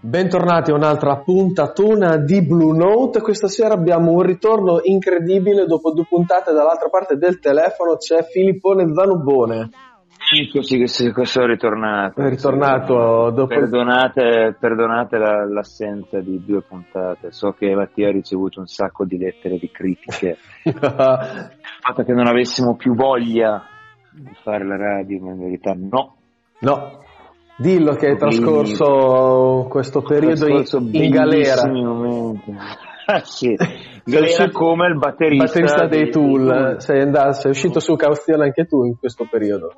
Bentornati a un'altra puntatona di Blue Note. Questa sera abbiamo un ritorno incredibile. Dopo due puntate dall'altra parte del telefono c'è Filippone Zanubone. Ecco sì che questo è ritornato. È ritornato dopo... Perdonate, perdonate la, l'assenza di due puntate. So che Mattia ha ricevuto un sacco di lettere di critiche. Il fatto che non avessimo più voglia di fare la radio, ma in verità no. No, Dillo che hai trascorso questo periodo trascorso in, in galera. Ah, sì, galera come il batterista, batterista dei, dei Tool. Tool. Sei, andato, sei uscito su cauzione anche tu in questo periodo.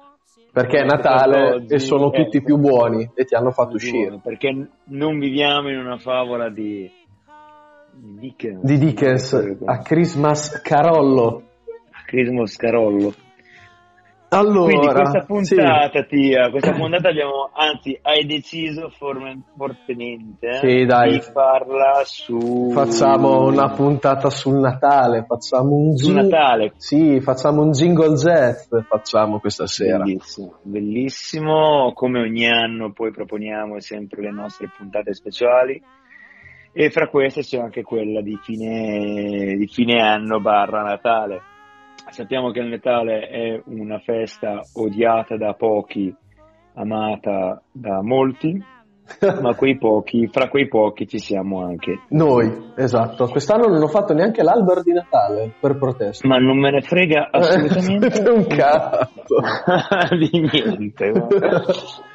Perché è Natale e sono tutti più buoni e ti hanno fatto uscire. Perché non viviamo in una favola di, Dickens. Di Dickens a Christmas Carollo. A Christmas Carollo. Allora, Quindi questa puntata, sì. tia, questa puntata abbiamo, anzi, hai deciso fortemente sì, di farla su... Facciamo una puntata sul Natale, facciamo un... Sul ging... Natale? Sì, facciamo un jingle jet, facciamo questa sera. Bellissimo, bellissimo, come ogni anno poi proponiamo sempre le nostre puntate speciali e fra queste c'è anche quella di fine, di fine anno barra Natale Sappiamo che il Natale è una festa odiata da pochi, amata da molti, ma quei pochi, fra quei pochi ci siamo anche noi. Esatto. Quest'anno non ho fatto neanche l'albero di Natale per protesta. Ma non me ne frega assolutamente un cazzo di niente.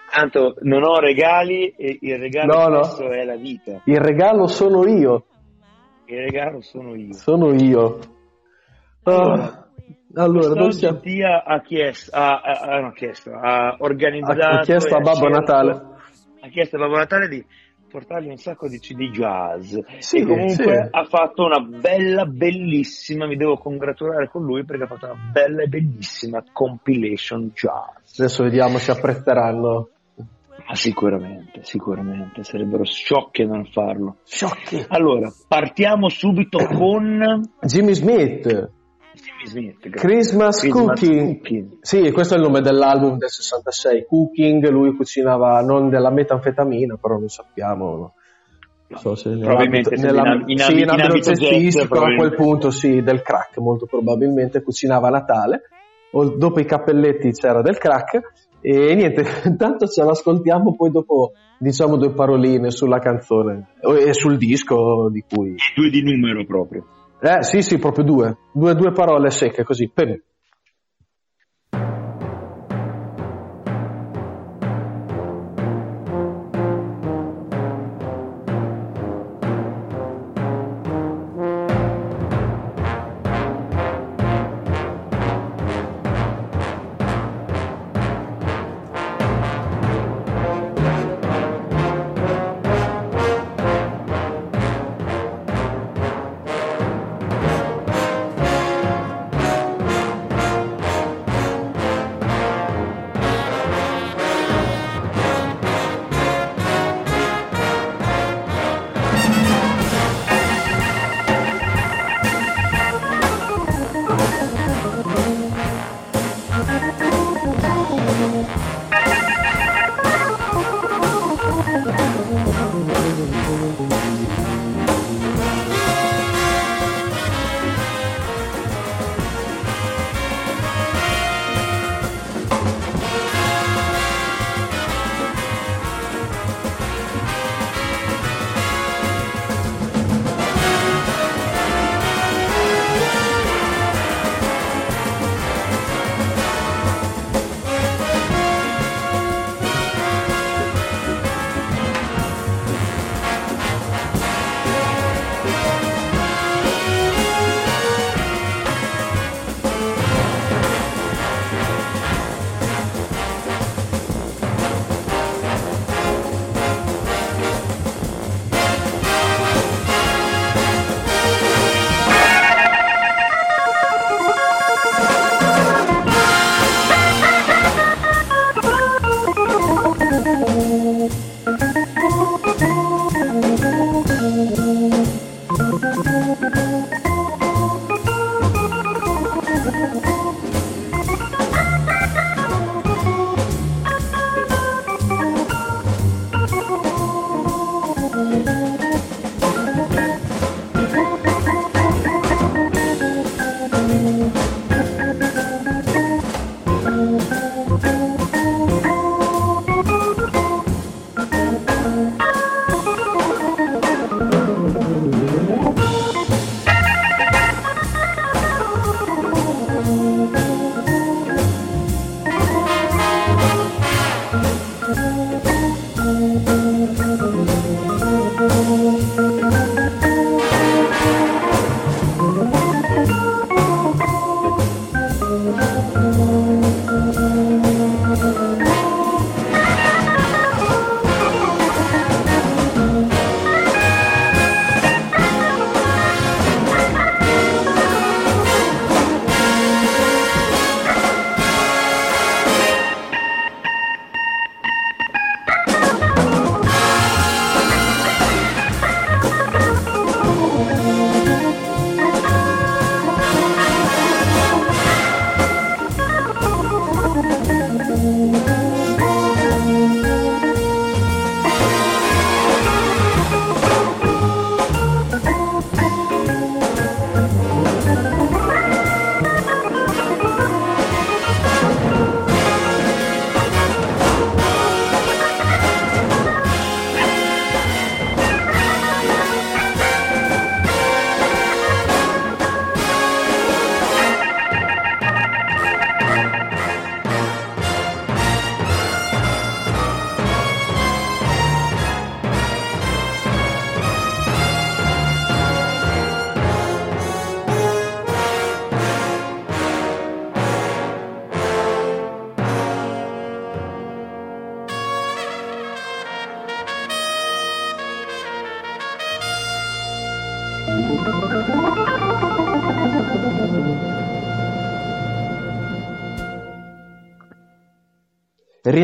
Tanto non ho regali e il regalo no, no. è la vita. Il regalo sono io. Il regalo sono io. Sono io. Oh. Allora, dove siamo? Tia ha chiesto, ha, ha, ha, chiesto, ha organizzato... Ha chiesto a Babbo Natale. Ha chiesto a Babbo Natale di portargli un sacco di CD jazz sì, e comunque sì. ha fatto una bella, bellissima, mi devo congratulare con lui perché ha fatto una bella e bellissima compilation jazz. Adesso vediamo se apprezzeranno. Ma sicuramente, sicuramente, sarebbero sciocchi a non farlo. Sciocchi! Allora, partiamo subito con... Jimmy Smith. Christmas, Christmas cooking. cooking. Sì, questo è il nome dell'album del 66. Cooking, lui cucinava non della metanfetamina, però non sappiamo. No? So se probabilmente nella, in, in, sì, in, in ambito cestistico a quel punto sì, del crack molto probabilmente cucinava a Natale o dopo i cappelletti c'era del crack e niente, intanto ce l'ascoltiamo poi dopo diciamo due paroline sulla canzone e sul disco di cui... Due di numero proprio. Eh sì, sì, proprio due. Due, due parole secche così. Pem.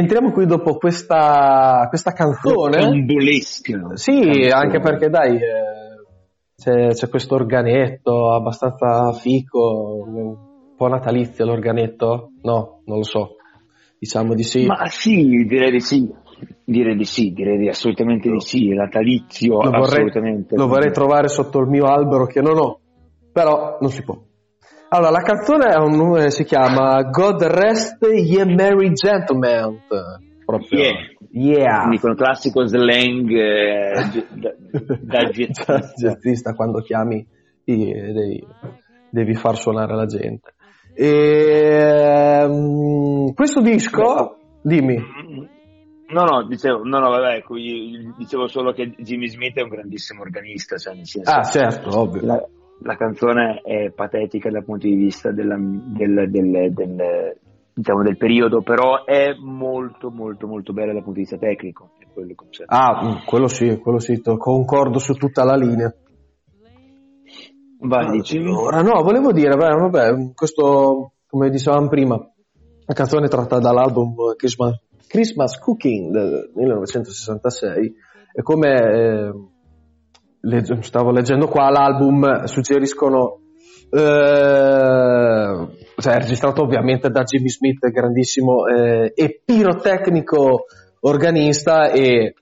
Rientriamo qui dopo questa, questa canzone. Rocambolesca. Sì, canzone. anche perché dai, eh, c'è, c'è, questo organetto abbastanza fico, un po' natalizio l'organetto? No, non lo so. Diciamo di sì. Ma sì, direi di sì. Direi di sì, direi di assolutamente di sì, natalizio lo vorrei, assolutamente. Lo vorrei trovare sotto il mio albero che non ho, però non si può. Allora, la canzone un, eh, si chiama God Rest Ye Merry Gentlemen. Proprio. Yeah. yeah. Quindi con classico slang eh, da, da jazzista. quando chiami devi, devi, far suonare la gente. E, um, questo disco, dimmi. No, no, dicevo, no, no, vabbè, dicevo solo che Jimmy Smith è un grandissimo organista, cioè senso, ah, certo, ovvio. La, la canzone è patetica dal punto di vista della, del, del, del, diciamo, del, periodo, però è molto molto molto bella dal punto di vista tecnico. Quello ah, mm, quello sì, quello sì, concordo su tutta la linea. Vai, dici. Allora, no, volevo dire, beh, vabbè, questo, come dicevamo prima, la canzone è tratta dall'album Christmas, Christmas Cooking del 1966 e come... Eh, legge, stavo leggendo qua, l'album suggeriscono, eh, cioè è registrato ovviamente da Jimmy Smith, grandissimo eh, e pirotecnico organista e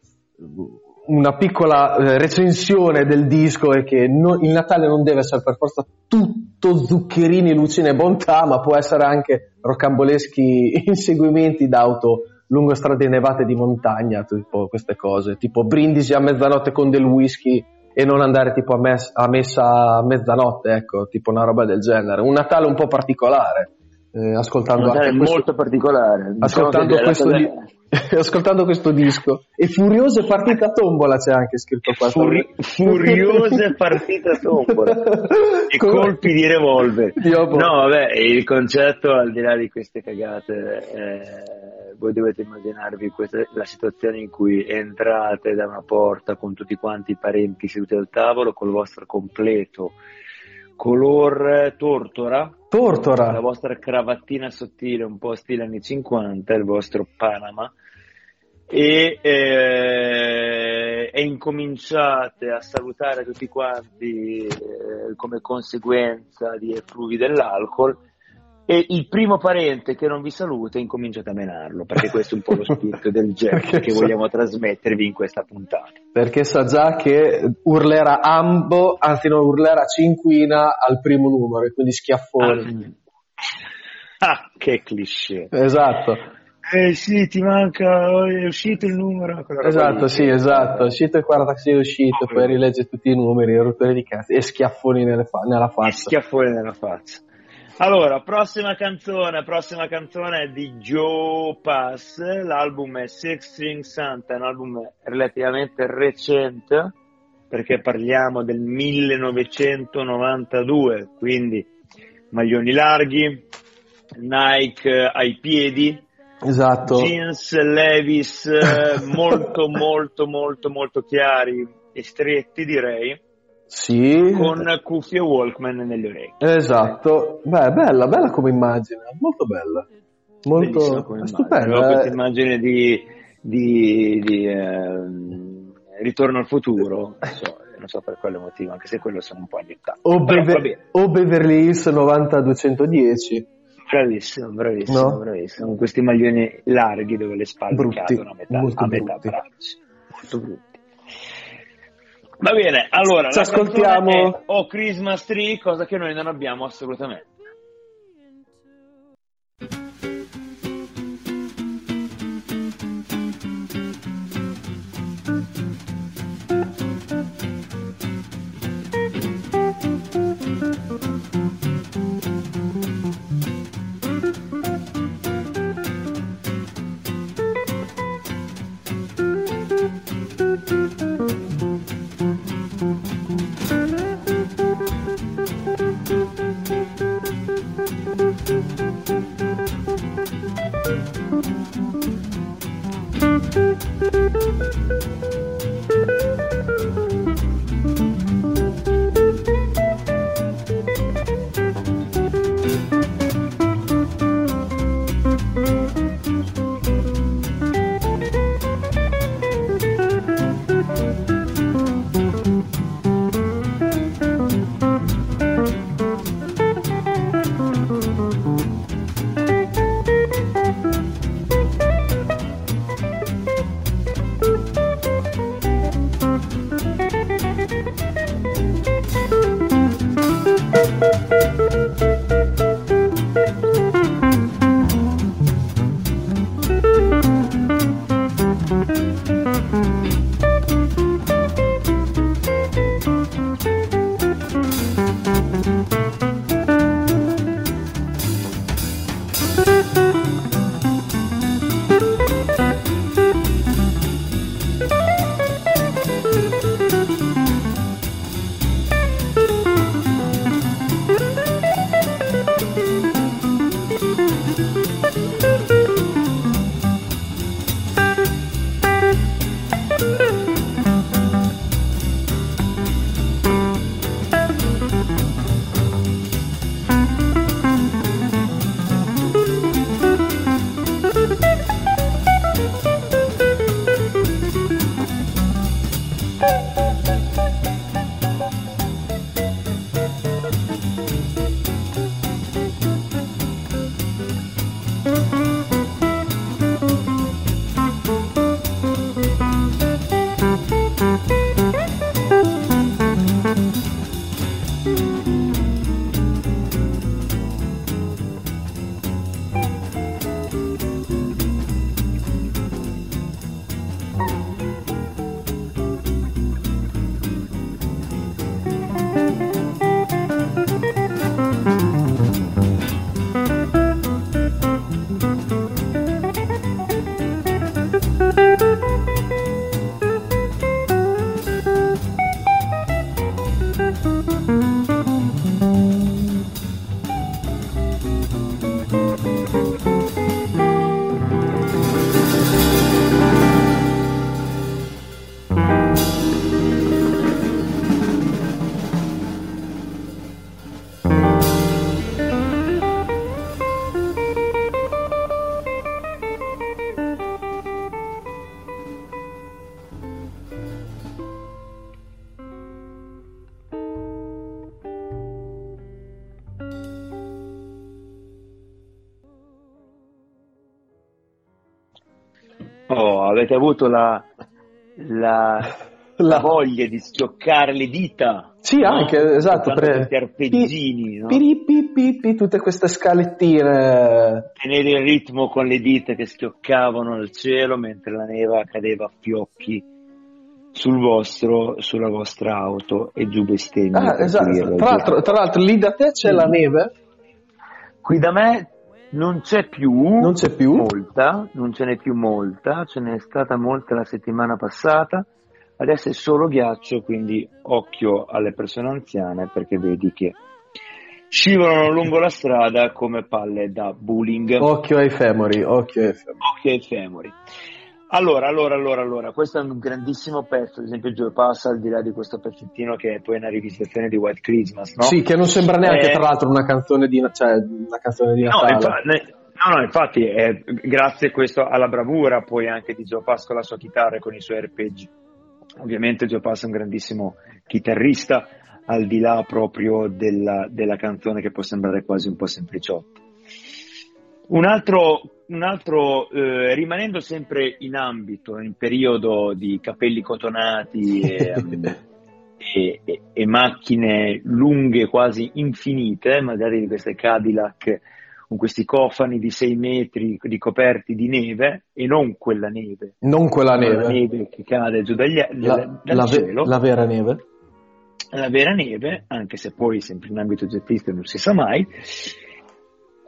una piccola eh, recensione del disco è che no, il Natale non deve essere per forza tutto zuccherini, lucine e bontà, ma può essere anche rocamboleschi inseguimenti d'auto lungo strade nevate di montagna, tipo queste cose, tipo brindisi a mezzanotte con del whisky e non andare tipo a, mess- a messa a mezzanotte, ecco, tipo una roba del genere. Un Natale un po' particolare. Eh, ascoltando anche questo, molto particolare. Ascoltando, diciamo questo di- ascoltando questo disco. E Furiose partita tombola c'è anche scritto qua. Furi- furiose partita tombola. e colpi di revolver. No, vabbè, il concetto al di là di queste cagate... Eh voi dovete immaginarvi questa, la situazione in cui entrate da una porta con tutti quanti i parenti seduti al tavolo col vostro completo color tortora, tortora. la vostra cravattina sottile un po' stile anni 50, il vostro Panama. E, eh, e incominciate a salutare tutti quanti eh, come conseguenza di effluvi dell'alcol e il primo parente che non vi saluta incominciate a menarlo, perché questo è un po' lo spirito del genere che so... vogliamo trasmettervi in questa puntata. Perché sa già che urlerà ambo, anzi no, urlerà cinquina al primo numero, e quindi schiaffoni. Ah, ah che cliché. Esatto. Eh sì, ti manca, è uscito il numero. Esatto, sì, esatto, è uscito il 46 è uscito, oh, poi rilegge tutti i numeri, rotture di cazzo, e schiaffoni fa- nella faccia. E schiaffoni nella faccia. Allora, prossima canzone, prossima canzone è di Joe Pass, l'album è Six String Santa, è un album relativamente recente, perché parliamo del 1992, quindi maglioni larghi, Nike ai piedi, esatto. jeans Levis eh, molto molto molto molto chiari e stretti direi sì. Con cuffie Walkman nelle orecchie. Esatto. Beh, bella, bella come immagine, molto bella. Molto stupenda. Ho questa immagine di, di, di eh, Ritorno al futuro, non so, non so, per quale motivo, anche se quello siamo un po' annientati. O, Beve- o Beverly Hills 90210. Bravissimo, bravissimo, no? bravissimo. Con questi maglioni larghi dove le spalle brutti, cadono a metà, a metà braccio. Molto brutti. Va bene, allora ci ascoltiamo. O Christmas Tree, cosa che noi non abbiamo assolutamente. Oh, avete avuto la, la, la voglia di schioccare le dita. Sì, no? anche, esatto. Pre... arpeggini, no? Piri, tutte queste scalettine. Tenere il ritmo con le dita che schioccavano al cielo mentre la neve cadeva a fiocchi sul vostro, sulla vostra auto e giù bestemmie. Ah, esatto. Tra l'altro, tra l'altro, lì da te c'è mm. la neve? Qui da me non c'è più, non c'è più molta, non ce n'è più molta, ce n'è stata molta la settimana passata, adesso è solo ghiaccio, quindi occhio alle persone anziane perché vedi che scivolano lungo la strada come palle da bowling. Occhio ai femori, occhio ai femori. Occhio ai femori. Allora, allora, allora, allora, questo è un grandissimo pezzo, ad esempio Joe Pass, al di là di questo pezzettino che è poi una rivisitazione di White Christmas, no? Sì, che non sembra neanche eh, tra l'altro una canzone di, cioè, una canzone di Natale. No, infatti, no, no, infatti è grazie questo alla bravura poi anche di Joe Pass con la sua chitarra e con i suoi arpeggi. Ovviamente Joe Pass è un grandissimo chitarrista, al di là proprio della, della canzone che può sembrare quasi un po' sempliciotto. Un altro, un altro eh, rimanendo sempre in ambito, in periodo di capelli cotonati e, e, e, e, macchine lunghe quasi infinite, magari di queste Cadillac con questi cofani di 6 metri ricoperti di neve e non quella neve. Non quella neve. La neve che cade giù dagli, la, dal la, cielo. La vera neve. La vera neve, anche se poi sempre in ambito jettistico non si sa mai,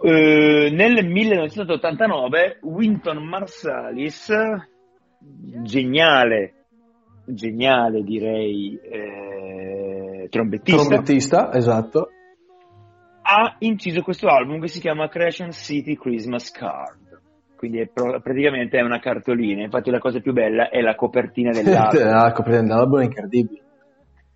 eh, nel 1989 Winton Marsalis, geniale, geniale direi, eh, trombettista, trombettista, esatto, ha inciso questo album che si chiama Crescent City Christmas Card. Quindi è pro- praticamente è una cartolina, infatti la cosa più bella è la copertina dell'album. la copertina dell'album è incredibile.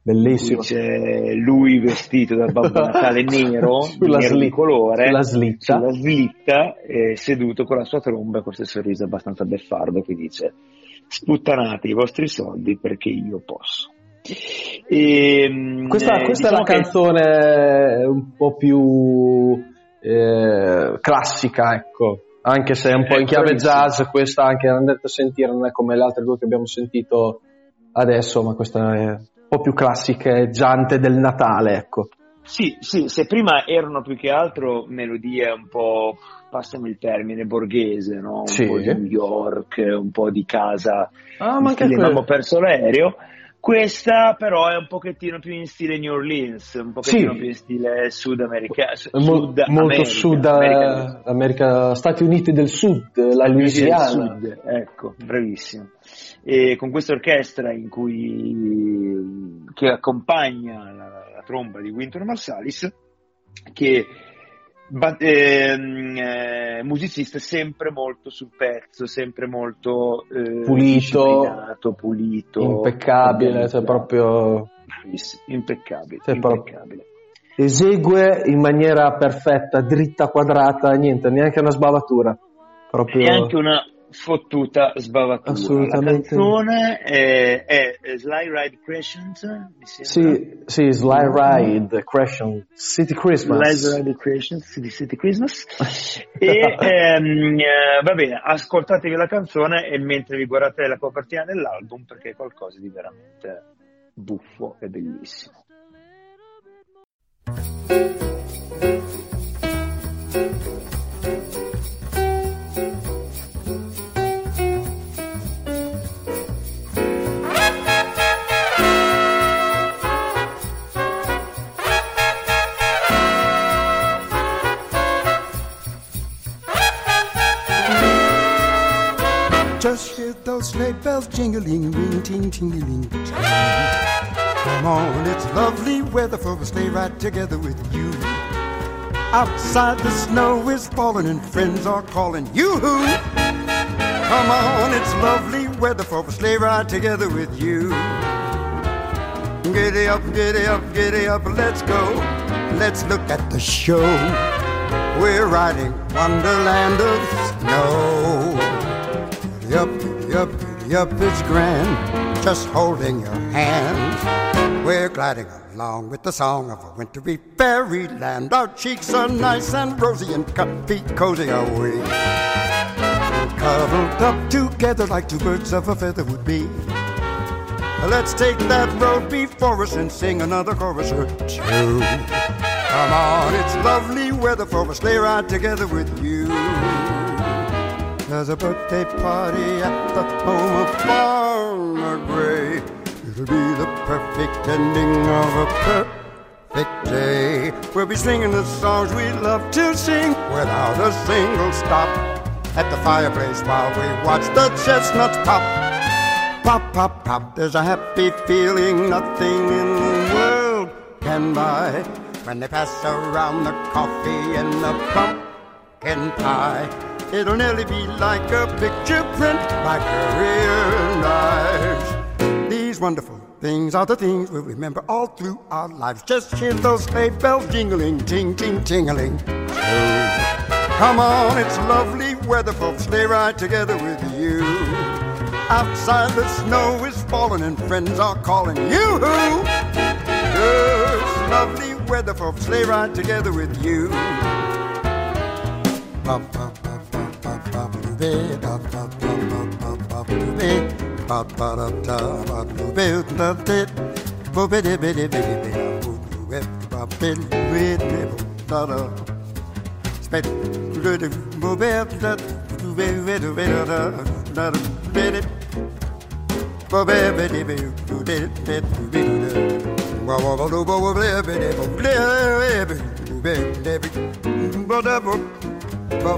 Bellissimo. C'è lui vestito da Babbo Natale nero, sulla nero sli- colore, sulla slitta, sulla slitta eh, seduto con la sua tromba e questo sorriso abbastanza beffardo che dice sputtanate i vostri soldi perché io posso. E, ehm, questa, eh, questa diciamo è la che... canzone un po' più eh, classica, ecco. Anche se è un po' in chiave jazz, questa anche andate a sentire, non è come le altre due che abbiamo sentito adesso, ma questa è po' più classicheggiante del Natale, ecco. Sì, sì, se prima erano più che altro melodie un po', passami il termine, borghese, no? Un sì. po' di New York, un po' di casa, ah, ma anche abbiamo perso l'aereo. Questa però è un pochettino più in stile New Orleans, un pochettino sì. più in stile Sud America. Sud Molto Sud America, America, Stati Uniti del Sud, la Louisiana. Sud, ecco, bravissimo e con questa orchestra in cui, che accompagna la, la tromba di Winton Marsalis che ehm, eh, musicista sempre molto sul pezzo, sempre molto eh, pulito, pulito, impeccabile, cioè proprio impeccabile, cioè impeccabile. Esegue in maniera perfetta, dritta, quadrata, niente, neanche una sbavatura. Proprio... Neanche una, fottuta sbavatura. Assolutamente. La canzone è, è Sly Ride Crescent. Sì, sì, Sly Ride Crescent City Christmas. Sly Ride Crescent City, City Christmas. e ehm, eh, va bene, ascoltatevi la canzone e mentre vi guardate la copertina dell'album perché è qualcosa di veramente buffo e bellissimo. Just those sleigh bells jingling, ring, ting, tingling. Come on, it's lovely weather for a sleigh ride together with you. Outside the snow is falling and friends are calling you. Come on, it's lovely weather for a sleigh ride together with you. Giddy up, giddy up, giddy up, let's go. Let's look at the show. We're riding Wonderland of Snow. Yup, yup, yup, it's grand. Just holding your hand. We're gliding along with the song of a wintry fairyland. Our cheeks are nice and rosy and comfy, cozy are we. cuddled up together like two birds of a feather would be. Let's take that road before us and sing another chorus or two. Come on, it's lovely weather for a sleigh ride together with you. There's a birthday party at the home of Farmer Gray. It'll be the perfect ending of a perfect day. We'll be singing the songs we love to sing without a single stop. At the fireplace while we watch the chestnuts pop. Pop, pop, pop. There's a happy feeling nothing in the world can buy. When they pass around the coffee and the pumpkin pie. It'll nearly be like a picture print by career knives. These wonderful things are the things we'll remember all through our lives. Just hear those sleigh bells jingling, ting, ting, tingling. Oh, come on, it's lovely weather for sleigh ride together with you. Outside the snow is falling and friends are calling you. It's lovely weather for sleigh ride together with you. Bum, bum bed, ba ba ba ba ba ba bed, ba ba da da ba blue bed, da da, bo be de be de be de be da blue bed, ba be bed de da da, sped blue de bo be da blue be be de be da da da be de, bo be be de be blue de de be de, ba ba ba do bo be be de bo be be be be be da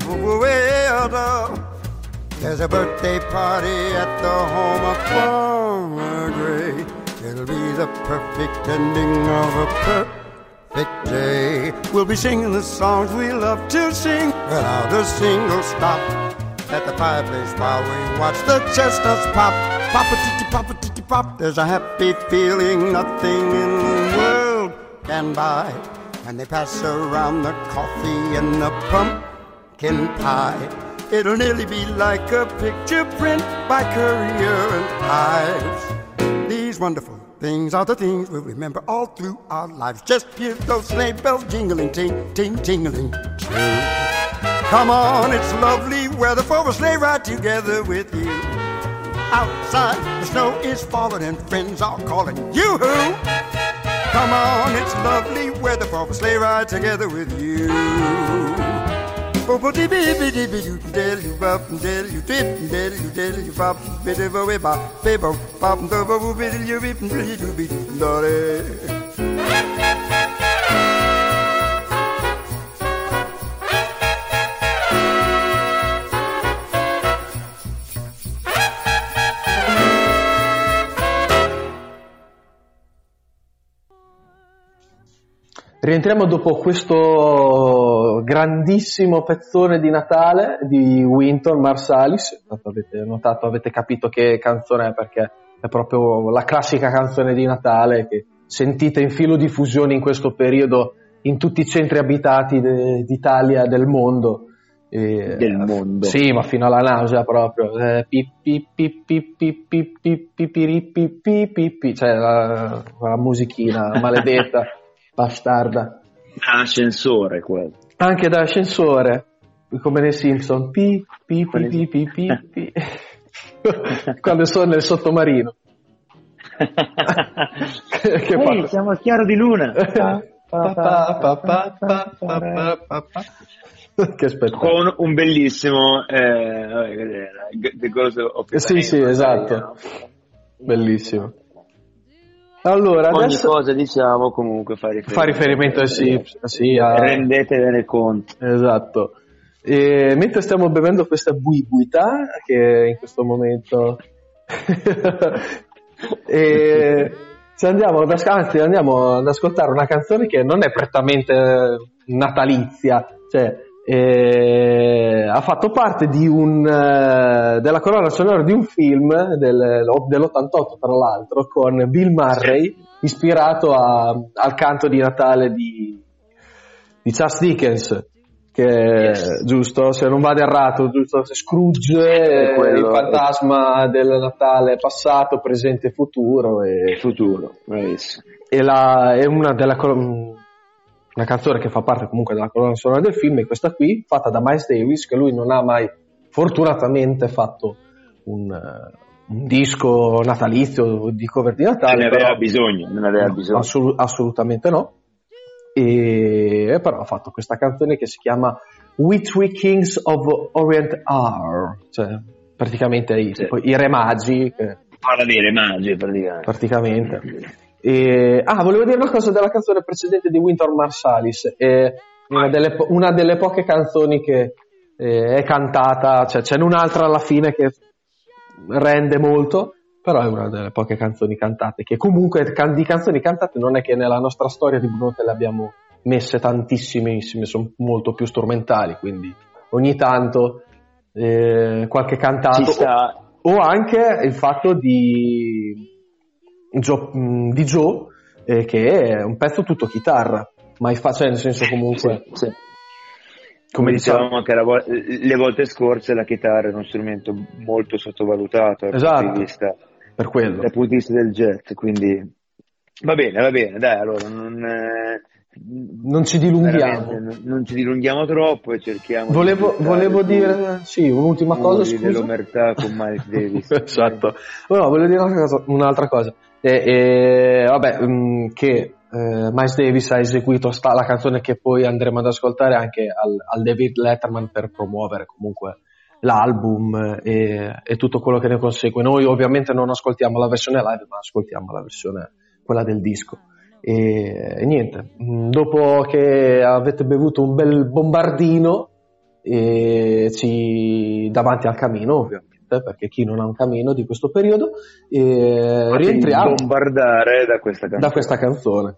bo there's a birthday party at the home of Farmer Gray. It'll be the perfect ending of a perfect day. We'll be singing the songs we love to sing without a single stop. At the fireplace while we watch the chestnuts pop. Pop a titty pop a titty pop. There's a happy feeling nothing in the world can buy. When they pass around the coffee and the pumpkin pie. It'll nearly be like a picture print by Courier and Ives. These wonderful Things are the things we'll remember all through our lives. Just hear those sleigh bells jingling, ting, ting, tingling. True. Come on, it's lovely weather for a sleigh ride together with you. Outside, the snow is falling and friends are calling you. Come on, it's lovely weather for a sleigh ride together with you booty baby dibby you del you bop del you dip del you del you bop bit of a way bop bebo bop do bo bit you bip do do bit do Rientriamo dopo questo grandissimo pezzone di Natale di Winton Marsalis. Avete notato, avete capito che canzone è perché è proprio la classica canzone di Natale che sentite in filo di fusione in questo periodo in tutti i centri abitati de- d'Italia e del mondo. E, del mondo. Sì, ma fino alla nausea proprio. Cioè la, la musichina maledetta bastarda. Ascensore quello. Anche da ascensore, come nei Simpson. Pi, pi, pi, pi, pi, pi, pi. Quando sono nel sottomarino. che Ehi, siamo al chiaro di luna. che spettacolo. Con un bellissimo eh, The Ghost of Sì, sì, esatto. Bellissimo. Allora, Ogni adesso... cosa diciamo comunque fa riferimento, fa riferimento a sì, sì a... rendetevene conto. Esatto. E mentre stiamo bevendo questa buibuità, che in questo momento... e andiamo ad, anzi, andiamo ad ascoltare una canzone che non è prettamente natalizia, cioè eh, ha fatto parte di un, eh, della colonna sonora di un film del, dell'88 tra l'altro con Bill Murray ispirato a, al canto di Natale di, di Charles Dickens che yes. giusto, se non vado errato, giusto, Scrooge, quello, il fantasma del Natale passato, presente e futuro. E, futuro, e la, è una delle una canzone che fa parte comunque della colonna sonora del film, è questa qui, fatta da Miles Davis, che lui non ha mai fortunatamente fatto un, un disco natalizio di cover di Natale. Non ne aveva però, bisogno, non aveva no, bisogno. Assolut- assolutamente no. E però ha fatto questa canzone che si chiama We Three Kings of Orient Are, cioè praticamente i, sì. tipo, i re magi. Che... Parla dei re magi praticamente. praticamente. E, ah, volevo dire una cosa della canzone precedente di Winter Marsalis. È una delle, una delle poche canzoni che eh, è cantata, cioè c'è un'altra alla fine che rende molto, però è una delle poche canzoni cantate, che comunque di canzoni cantate non è che nella nostra storia di Bruno le abbiamo messe tantissime, sono molto più strumentali, quindi ogni tanto eh, qualche cantato o, o anche il fatto di Mm, di Joe eh, che è un pezzo tutto chitarra, ma fa, cioè nel senso comunque... Sì, sì. Come dicevamo anche vo- le volte scorse la chitarra è uno strumento molto sottovalutato dal esatto, punto di vista, per quello. dal punto di vista del jazz, quindi va bene, va bene, dai, allora non, eh, non ci dilunghiamo. Non, non, ci dilunghiamo troppo e cerchiamo volevo, di volevo dire sì, un'ultima cosa scusa. dell'omertà con Miles Davis esatto no, volevo dire un'altra cosa e, e, vabbè, mh, mm, che eh, Miles Davis ha eseguito sta, la canzone che poi andremo ad ascoltare anche al, al David Letterman per promuovere comunque l'album e, e, tutto quello che ne consegue. Noi ovviamente non ascoltiamo la versione live, ma ascoltiamo la versione quella del disco. E, e niente, mm, dopo che avete bevuto un bel bombardino ci, davanti al camino, ovviamente perché chi non ha un camino di questo periodo, eh, rientriamo bombardare da questa canzone. Da questa canzone.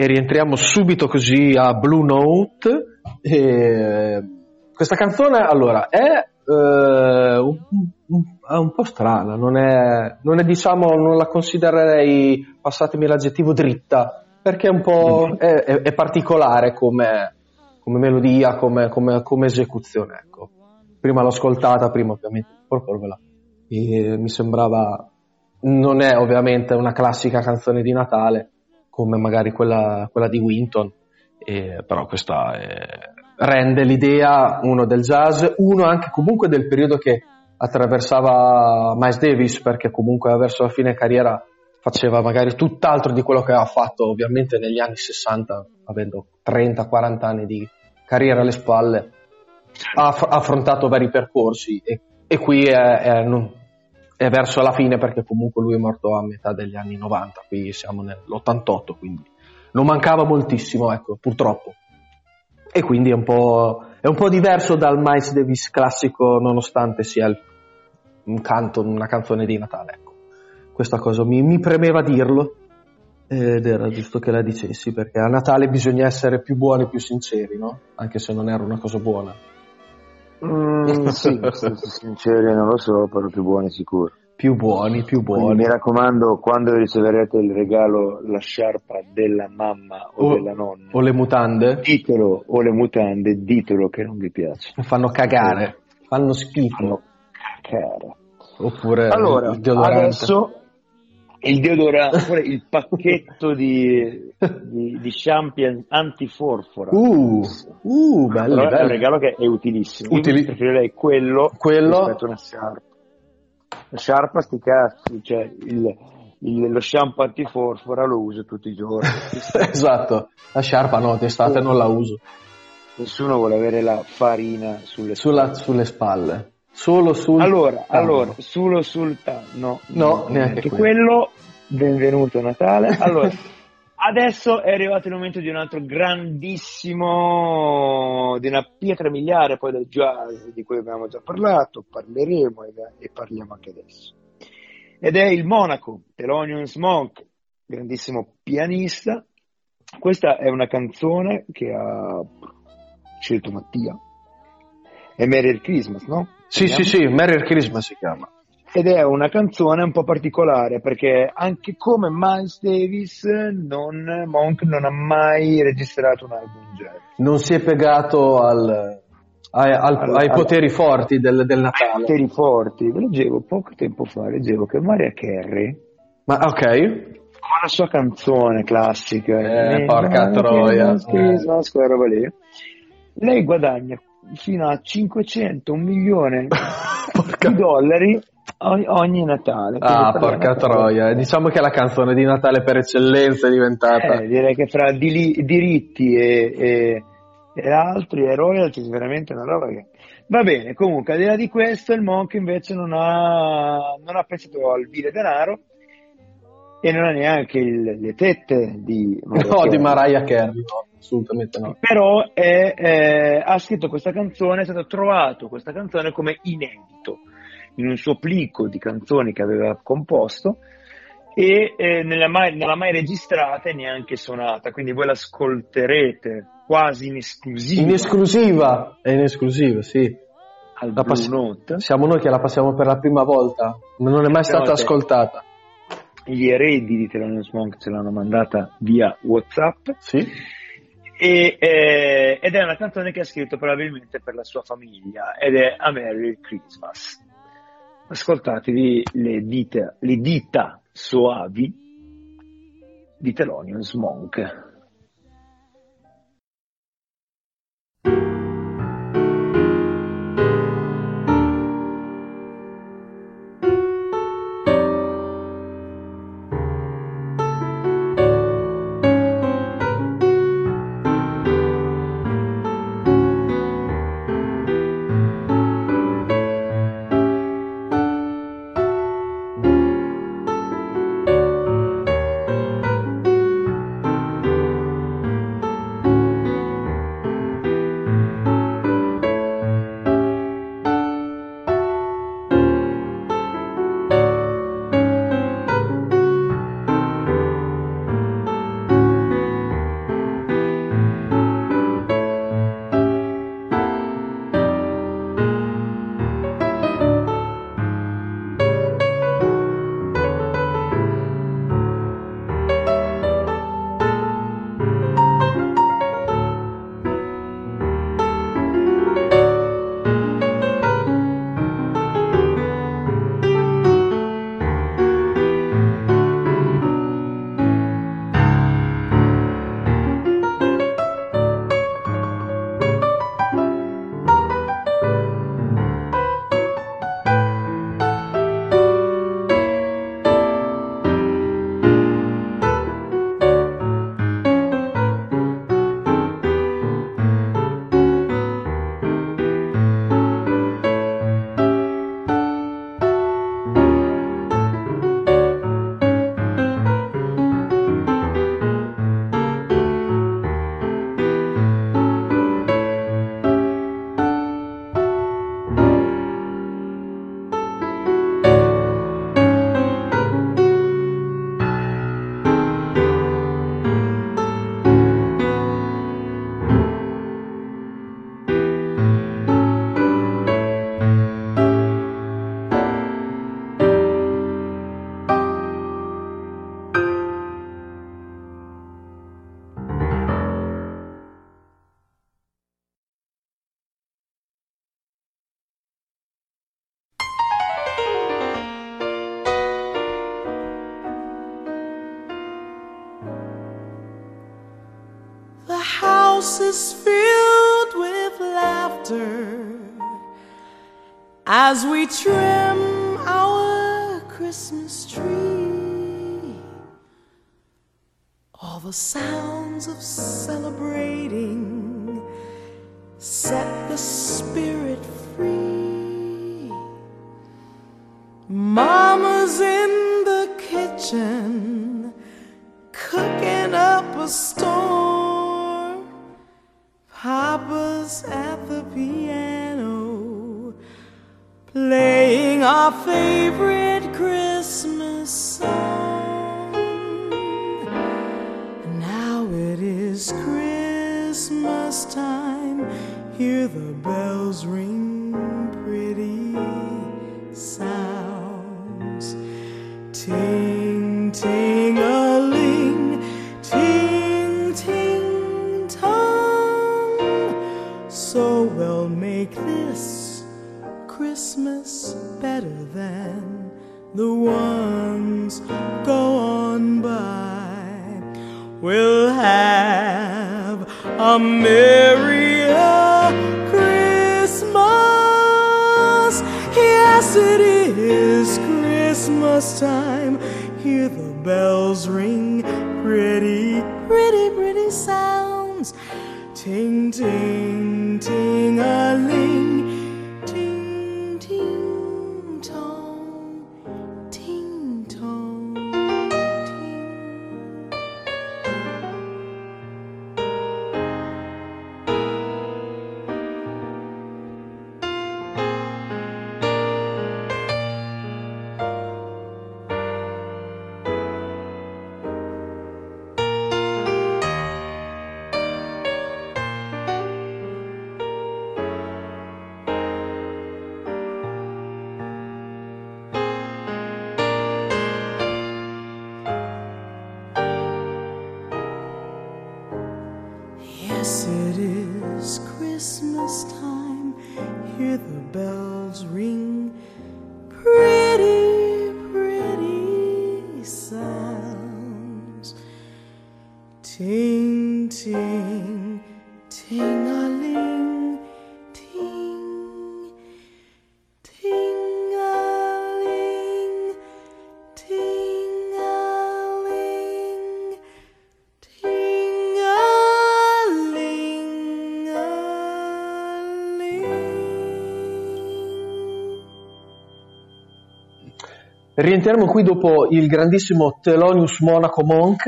E rientriamo subito così a Blue Note. E questa canzone, allora, è eh, un, un, un, po' strana, non è, non è, diciamo, non la considererei, passatemi l'aggettivo, dritta, perché è un po' è, è, è particolare come, come melodia, come, come, come, esecuzione, ecco. Prima l'ho ascoltata, prima ovviamente proporvela. E mi sembrava, non è ovviamente una classica canzone di Natale, come magari quella, quella di Winton, eh, però questa è, rende l'idea uno del jazz, uno anche comunque del periodo che attraversava Miles Davis, perché comunque verso la fine carriera faceva magari tutt'altro di quello che aveva fatto ovviamente negli anni 60, avendo 30-40 anni di carriera alle spalle, ha, ha affrontato vari percorsi e, e qui è, è, è, verso la fine perché comunque lui è morto a metà degli anni 90, qui siamo nell'88, quindi non mancava moltissimo, ecco, purtroppo. E quindi è un po', è un po diverso dal Miles Davis classico, nonostante sia il, un canto, una canzone di Natale, ecco. Questa cosa mi, mi premeva dirlo ed era giusto che la dicessi perché a Natale bisogna essere più buoni, più sinceri, no? Anche se non era una cosa buona. Mm, sì, sinceri non lo so, però più buoni sicuro. Più buoni, più buoni. Quindi mi raccomando, quando riceverete il regalo, la sciarpa della mamma o, o della nonna, o le mutande, ditelo, o le mutande, ditelo che non vi piace. Fanno cagare, fanno schifo. Fanno cagare. Oppure allora, adesso il deodorante, il pacchetto di, di, di champion antiforfora. Uh, uh bello, bello. È un regalo che è utilissimo. Utili- Io preferirei quello, quello rispetto a una sciarpa. La sciarpa sti cazzi, cioè il, il, lo shampoo antiforfora lo uso tutti i giorni. esatto, la sciarpa no, d'estate non la uso. Nessuno vuole avere la farina sulle Sulla, spalle. Sulle spalle. Solo sul allora, allora, solo sul no, no, neanche quello. quello. Benvenuto Natale. Allora, adesso è arrivato il momento di un altro grandissimo, di una pietra miliare poi del jazz di cui abbiamo già parlato, parleremo e, e parliamo anche adesso. Ed è il Monaco, Thelonious Monk, grandissimo pianista. Questa è una canzone che ha scelto Mattia. È Merry Christmas, no? Sì, sì, sì, Merry Christmas si chiama. Ed è una canzone un po' particolare perché anche come Miles Davis, non, Monk non ha mai registrato un album jazz. Non si è piegato al, ai, al, al, ai, poteri forti del, del Natale. Ai poteri forti. Leggevo poco tempo fa, leggevo che Maria Carey. Ma ok. Con la sua canzone classica. Eh, eh porca troia. Christmas, quella roba lì. Lei guadagna fino a 500, un milione di dollari ogni, Natale. Ah, porca troia. Diciamo che la canzone di Natale per eccellenza è diventata. Eh, direi che fra dili- diritti e, e, e, altri e royalties veramente una roba che... Va bene, comunque al di là di questo il Monk invece non ha, non ha pensato al vile denaro e non ha neanche il, le tette di no, di Mariah Carey. No assolutamente no. Però è, è, ha scritto questa canzone, è stato trovato questa canzone come inedito in un suo plico di canzoni che aveva composto e eh, non, l'ha mai, mai registrata e neanche suonata, quindi voi l'ascolterete quasi in esclusiva. In esclusiva, è in esclusiva, sì. Al la pass- Siamo noi che la passiamo per la prima volta, non è mai stata ascoltata. Gli eredi di Thelonious Monk ce l'hanno mandata via WhatsApp. Sì e, eh, ed è una canzone che ha scritto probabilmente per la sua famiglia ed è A Merry Christmas. Ascoltatevi le dita, le dita soavi di Thelonious Monk. Trim our Christmas tree. All the sounds of celebrating set the spirit free. Mama's in the kitchen cooking up a storm. Papa's at the piano playing our favorite Christmas song. Now it is Christmas time. Hear the bells ring a merrier Christmas. Yes, it is Christmas time. Hear the bells ring, pretty, pretty, pretty sounds. Ting, ting, ting, a Rientriamo qui dopo il grandissimo Thelonious Monaco Monk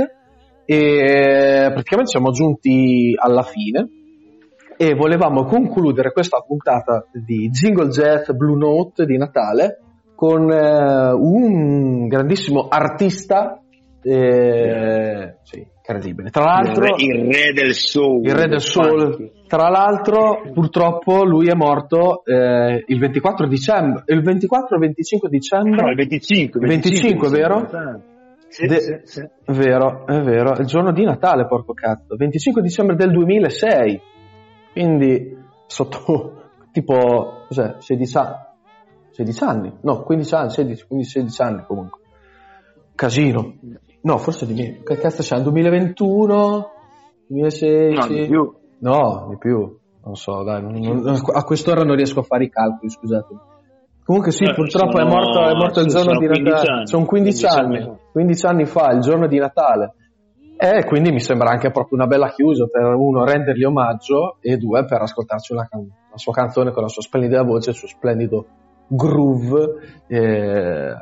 e praticamente siamo giunti alla fine e volevamo concludere questa puntata di Jingle Jet Blue Note di Natale con eh, un grandissimo artista eh, sì, incredibile. Tra l'altro il, re, il re del soul. il re del soul. Tra l'altro, purtroppo, lui è morto eh, il 24 dicembre, il 24 o 25 dicembre. No, il 25. 25, vero? Sì, De- sì, sì. È vero, è vero, il giorno di Natale, porco cazzo. 25 dicembre del 2006. Quindi, sotto, tipo, cos'è, 16 anni? 16 anni? No, 15 anni, 16, 15, 16 anni comunque. Casino. No, forse di meno. Che cazzo c'è? 2021? 2016? No, di più. No, di più. Non so, dai, non- non- a quest'ora non riesco a fare i calcoli, scusatemi. Comunque sì, Eh, purtroppo sono- è morto, è morto il giorno di 15 Natale. anni. Sono 15 anni. 15 anni. 15 anni fa, il giorno di Natale. E quindi mi sembra anche proprio una bella chiusa per uno rendergli omaggio e due per ascoltarci una can- la sua canzone con la sua splendida voce, il suo splendido groove, eh,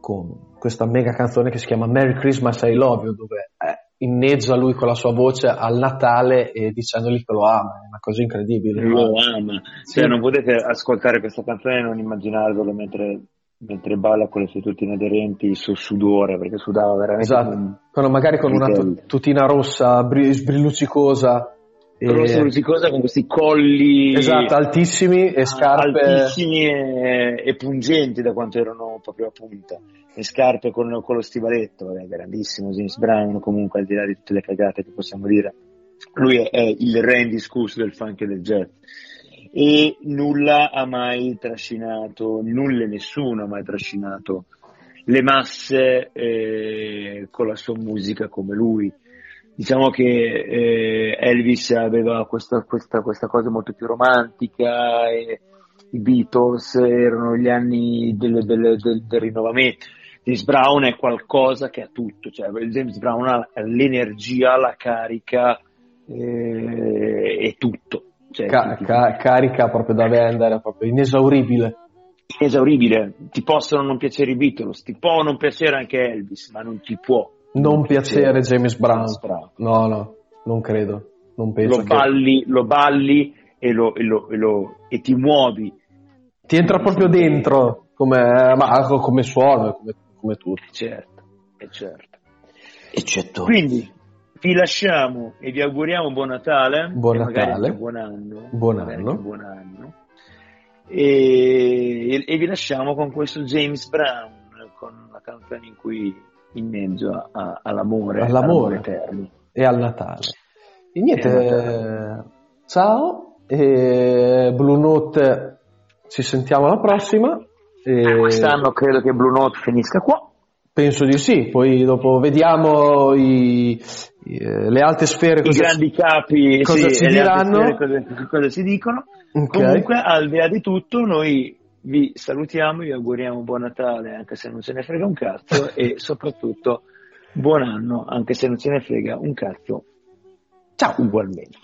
con questa mega canzone che si chiama Merry Christmas I Love You, dove eh, inneggia lui con la sua voce al Natale e dicendogli che lo ama, è una cosa incredibile. Lo ama. Sì. Cioè, non potete ascoltare questa canzone e non immaginarvelo mentre, mentre balla con le sue tutine aderenti, il suo sudore, perché sudava veramente. Esatto, come- con- magari con una tutina rossa, bri- sbrilluccicosa. e- Rossa luccicosa con questi colli Esatto, altissimi e scarpe. altissimi e, e pungenti da quanto erano proprio a punta. Le scarpe con, con lo stivaletto, vabbè, grandissimo James Brown comunque, al di là di tutte le cagate che possiamo dire. Lui è, è il re indiscusso del funk e del jazz. E nulla ha mai trascinato, nulla e nessuno ha mai trascinato le masse eh, con la sua musica come lui. diciamo che eh, Elvis aveva questa, questa, questa, cosa molto più romantica e i Beatles erano gli anni del, del, del, del rinnovamento. James Brown è qualcosa che ha tutto, cioè James Brown ha l'energia, la carica eh, e tutto. Cioè, ca- ca- carica proprio da vendere, proprio inesauribile. Inesauribile, ti possono non piacere i Beatles, ti può non piacere anche Elvis, ma non ti può non piacere James Brown. Brown. No, no, non credo. Non penso lo, balli, lo balli e, lo, e, lo, e, lo, e, ti muovi. Ti entra proprio dentro come, ma, come suono, come, come tutto. Certo, certo. Eccetto. Quindi vi lasciamo e vi auguriamo buon Natale. Buon Natale. Buon anno. Buon anno. Buon anno. E, e, vi lasciamo con questo James Brown, con la canzone in cui in mezzo a, a, all'amore, all'amore eterno e al Natale. E niente, e ciao, e Blue Note ci sentiamo alla prossima. E... Quest'anno credo che Blue Note finisca qua. Penso di sì, poi dopo vediamo i, i, le alte sfere I grandi capi cosa sì, ci diranno, cosa, cosa, si dicono. Okay. Comunque, al di là di tutto, noi vi salutiamo, vi auguriamo buon Natale anche se non se ne frega un cazzo e soprattutto buon anno anche se non se ne frega un cazzo. Ciao ugualmente.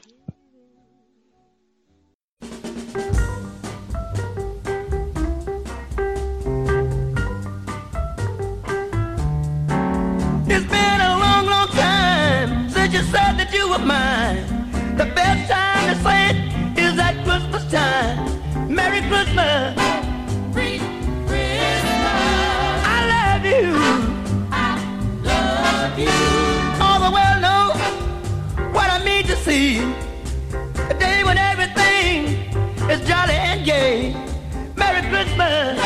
Christmas.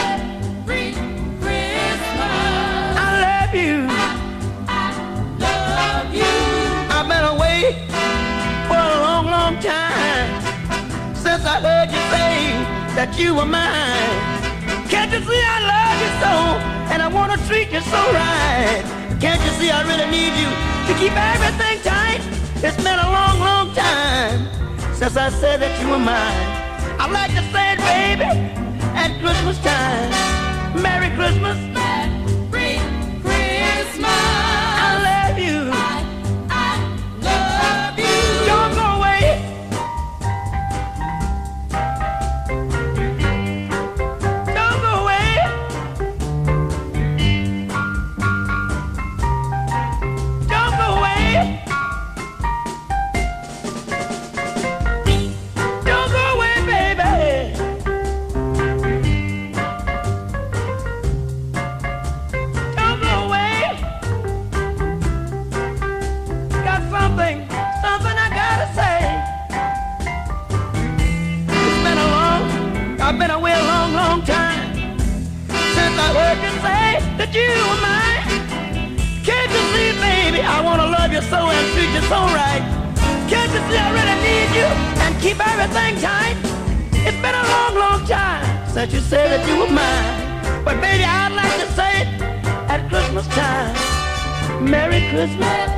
I love you. I, love you. I've been away for a long, long time since I heard you say that you were mine. Can't you see I love you so and I want to treat you so right? Can't you see I really need you to keep everything tight? It's been a long, long time since I said that you were mine. I like to say it, baby, Christmas time. Merry Christmas. You were mine. Can't you see, baby, I wanna love you so and treat you so right. Can't you see I really need you and keep everything tight? It's been a long, long time since you said that you were mine. But baby, I'd like to say it at Christmas time. Merry Christmas.